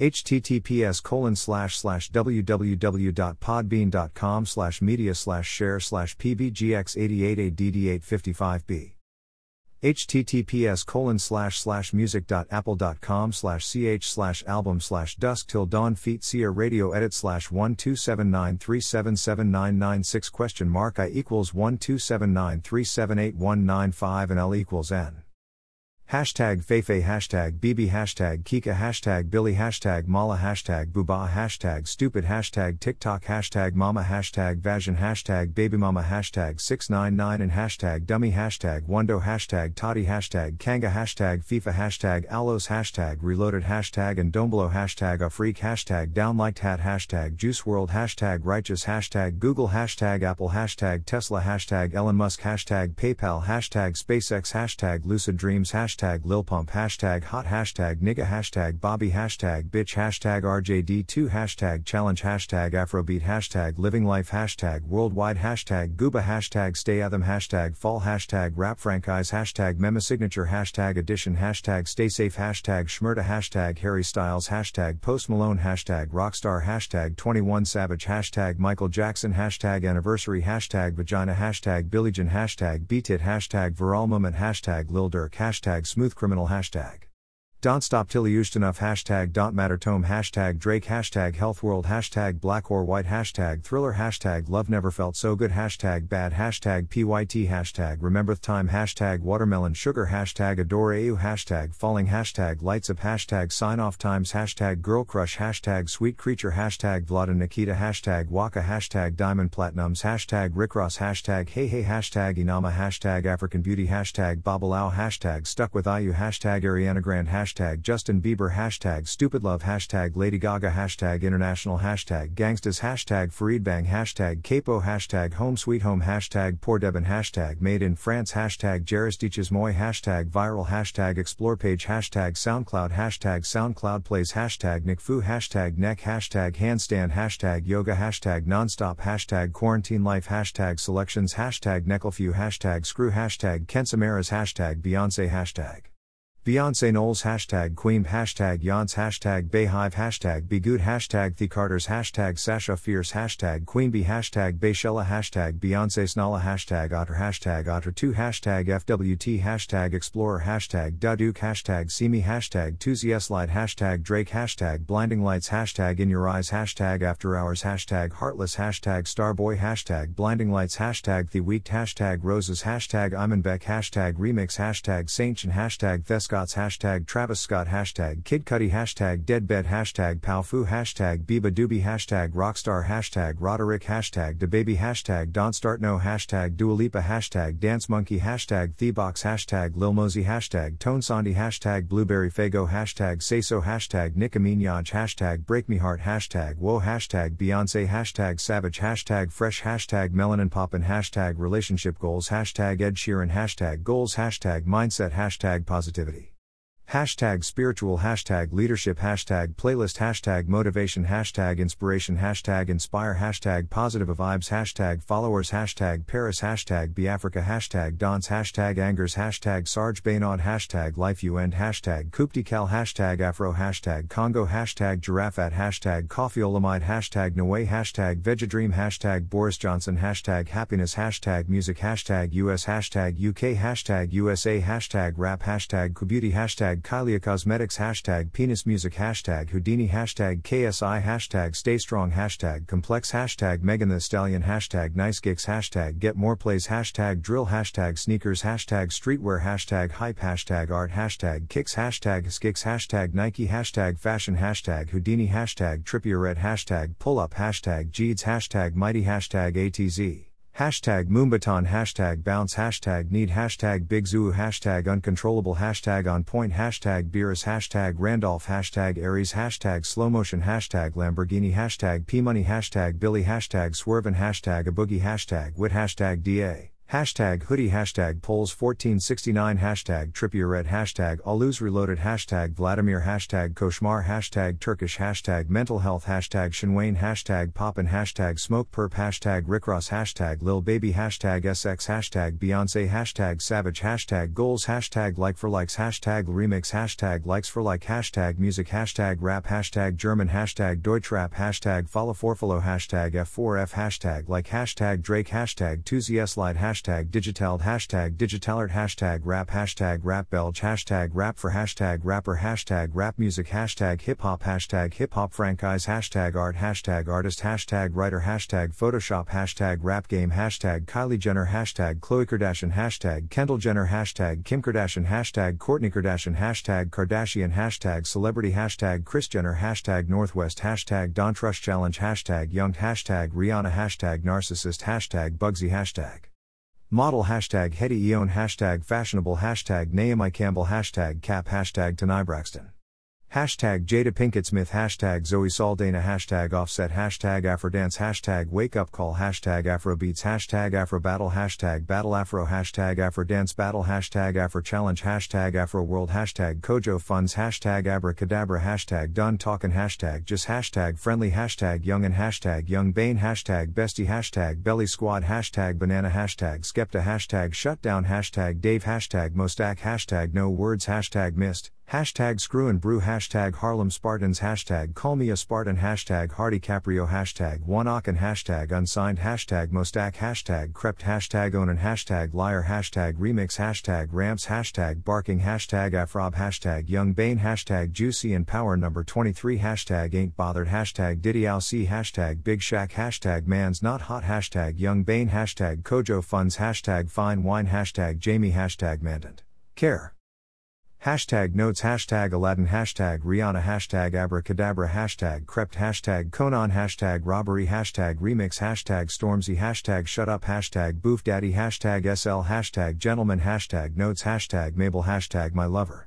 https colon slash slash www.podbean.com slash media slash share slash pbgx88add855b https colon slash slash music.apple.com slash ch slash album slash dusk till dawn feet Sia radio edit slash 12793779996 question mark i equals 12793781995 and l equals n Hashtag Feifei hashtag BB hashtag Kika hashtag Billy hashtag Mala hashtag Buba hashtag Stupid hashtag TikTok hashtag Mama hashtag Vajan hashtag Baby Mama hashtag 699 and hashtag Dummy hashtag Wando hashtag Toddy hashtag Kanga hashtag FIFA hashtag Alos hashtag Reloaded hashtag and Dombolo hashtag Afreak hashtag Downliked hat hashtag Juice WRLD hashtag Righteous hashtag Google hashtag Apple hashtag Tesla hashtag Elon Musk hashtag PayPal hashtag SpaceX hashtag Lucid Dreams hashtag hashtag Lil Pump hashtag hot hashtag nigga hashtag Bobby hashtag bitch hashtag RJD2 hashtag challenge hashtag Afrobeat hashtag living life hashtag worldwide hashtag Gooba hashtag stay them hashtag fall hashtag rap franchise hashtag mema signature hashtag edition hashtag stay safe hashtag schmurda hashtag Harry Styles hashtag post Malone hashtag rockstar hashtag 21 savage hashtag Michael Jackson hashtag anniversary hashtag vagina hashtag Billie Jean hashtag beat it hashtag viral moment hashtag Lil Durk hashtag smooth criminal hashtag. Don't stop till you used enough hashtag don't matter tome hashtag Drake hashtag health world hashtag black or white hashtag thriller hashtag love never felt so good hashtag bad hashtag pyt hashtag rememberth time hashtag watermelon sugar hashtag adore au hashtag falling hashtag lights up hashtag sign off times hashtag girl crush hashtag sweet creature hashtag Vlad and Nikita hashtag waka hashtag diamond platinums hashtag rickross hashtag hey hey hashtag inama hashtag African beauty hashtag babalao hashtag stuck with IU hashtag Ariana Grande hashtag hashtag Justin Bieber. Hashtag Stupid Love. Hashtag Lady Gaga. Hashtag International. Hashtag Gangstas. Hashtag Farid Bang. Hashtag Capo hashtag Home Sweet Home. Hashtag Poor Debin hashtag Made in France. Hashtag Jaristiches Moi hashtag Viral. Hashtag Explore page. Hashtag SoundCloud. Hashtag SoundCloud Plays. Hashtag NickFu hashtag Neck. Hashtag Handstand. Hashtag Yoga. Hashtag Nonstop. Hashtag Quarantine Life. Hashtag Selections. Hashtag Necklefew. Hashtag Screw. Hashtag Kensamaras. Hashtag Beyonce. Hashtag Beyonce Knowles hashtag Queen hashtag Yance hashtag Beyhive hashtag Good hashtag The Carters hashtag Sasha Fierce hashtag Queenbee hashtag Bayshella hashtag Beyonce Snala hashtag Otter hashtag Otter2 hashtag FWT hashtag Explorer hashtag Daduk hashtag Simi hashtag Toosie Slide hashtag Drake hashtag Blinding Lights hashtag In Your Eyes hashtag After Hours hashtag Heartless hashtag Starboy hashtag Blinding Lights hashtag The Weeknd hashtag Roses hashtag Imanbek hashtag Remix hashtag SAINt JHN hashtag Thescott Scott's hashtag Travis Scott hashtag Kid Cudi hashtag Deadbed hashtag Powfu hashtag beabadoobee hashtag Rockstar hashtag Roddy Ricch hashtag DaBaby hashtag Don't Start No hashtag Dua Lipa hashtag Dance Monkey hashtag Thebox hashtag Lil Mosey hashtag Tones and I hashtag Blueberry Faygo hashtag Say So hashtag Nicki Minaj hashtag Break Me Heart hashtag Whoa hashtag Beyonce hashtag Savage hashtag Fresh hashtag Melanin Poppin hashtag Relationship Goals hashtag Ed Sheeran hashtag Goals hashtag Mindset hashtag Positivity Hashtag spiritual hashtag leadership hashtag playlist hashtag motivation hashtag inspiration hashtag inspire hashtag positive vibes hashtag followers hashtag Paris hashtag Biafrica hashtag Dance hashtag angers hashtag Serge Beynaud hashtag life end hashtag Kuptikal hashtag Afro hashtag Congo hashtag Giraffat hashtag Koffi Olomide hashtag Noe hashtag Vegedream hashtag Boris Johnson hashtag happiness hashtag music hashtag US hashtag UK hashtag USA hashtag rap hashtag Kubeauty hashtag hashtag Kylie Cosmetics hashtag Penis Music hashtag Houdini hashtag KSI hashtag Stay Strong hashtag Complex hashtag Megan Thee Stallion hashtag Nice Gigs hashtag Get More Plays hashtag Drill hashtag Sneakers hashtag Streetwear hashtag Hype hashtag Art hashtag Kicks hashtag Skicks hashtag Nike hashtag Fashion hashtag Houdini hashtag Trippierette hashtag Pull Up hashtag Jeeds hashtag Mighty hashtag ATZ Hashtag Moombahton Hashtag Bounce Hashtag Need Hashtag Big Zoo Hashtag Uncontrollable Hashtag On Point Hashtag Beerus Hashtag Randolph Hashtag Aries Hashtag Slow Motion Hashtag Lamborghini Hashtag P Money Hashtag Billy Hashtag Swervin Hashtag A Boogie Hashtag Wit Hashtag DA Hashtag hoodie, hashtag polls 1469, hashtag Trippier hashtag Alus reloaded, hashtag Vladimir, hashtag Koshmar, hashtag Turkish, hashtag mental health, hashtag Shinwain, hashtag Poppin, hashtag Smoke Perp, hashtag Rickross, hashtag Lil Baby, hashtag SX, hashtag Beyonce, hashtag Savage, hashtag Goals, hashtag Like for Likes, hashtag Remix, hashtag Likes for Like, hashtag Music, hashtag Rap, hashtag German, hashtag Deutschrap, hashtag Follow Forfollow, hashtag F4F, hashtag Like, hashtag Drake, hashtag 2ZSLide, hashtag hashtag digitald hashtag digitalart hashtag rap hashtag rap belge hashtag rap for hashtag rapper hashtag rap music hashtag hip hop hashtag hip hop franchise hashtag art hashtag artist hashtag writer hashtag photoshop hashtag rap game hashtag Kylie Jenner hashtag Khloe Kardashian hashtag Kendall Jenner hashtag Kim Kardashian hashtag Kourtney Kardashian hashtag Kardashian hashtag celebrity hashtag Kris Jenner hashtag Northwest hashtag Don Trust Challenge hashtag Young hashtag Rihanna hashtag Narcissist hashtag Bugsy hashtag Model hashtag Hetty Eon hashtag fashionable hashtag Naomi Campbell hashtag cap hashtag Tanai Braxton. Hashtag Jada Pinkett Smith. Hashtag Zoe Saldana. Hashtag Offset. Hashtag Afrodance. Hashtag Wake Up Call. Hashtag Afrobeats Hashtag Afro Battle. Hashtag Battle Afro. Hashtag Afrodance Battle. Hashtag Afro Challenge. Hashtag Afro World. Hashtag Kojo Funds. Hashtag Abracadabra. Hashtag Done Talkin' Hashtag Just. Hashtag Friendly. Hashtag Young and Hashtag Young Bane. Hashtag Bestie. Hashtag Belly Squad. Hashtag Banana. Hashtag Skepta. Hashtag Shutdown. Hashtag Dave. Hashtag Mostack. Hashtag No Words. Hashtag Missed Hashtag Screw and Brew. Hashtag Harlem Spartans. Hashtag Call Me a Spartan. Hashtag Hardy Caprio. Hashtag Wanakan Hashtag Unsigned. Hashtag Mostack Hashtag Krept. Hashtag Onan Hashtag Liar. Hashtag Remix. Hashtag Ramps. Hashtag Barking. Hashtag Afrob. Hashtag Young Bane. Hashtag Juicy and Power Number 23 Hashtag Ain't Bothered. Hashtag Diddy C. Hashtag Big Shack Hashtag Man's Not Hot. Hashtag Young Bane. Hashtag Kojo Funds. Hashtag Fine Wine. Hashtag Jamie. Hashtag Mandant Care Hashtag notes hashtag Aladdin hashtag Rihanna hashtag abracadabra hashtag Krept hashtag Konan hashtag robbery hashtag remix hashtag Stormzy hashtag shut up hashtag boof daddy hashtag SL hashtag gentleman hashtag notes hashtag Mabel hashtag my lover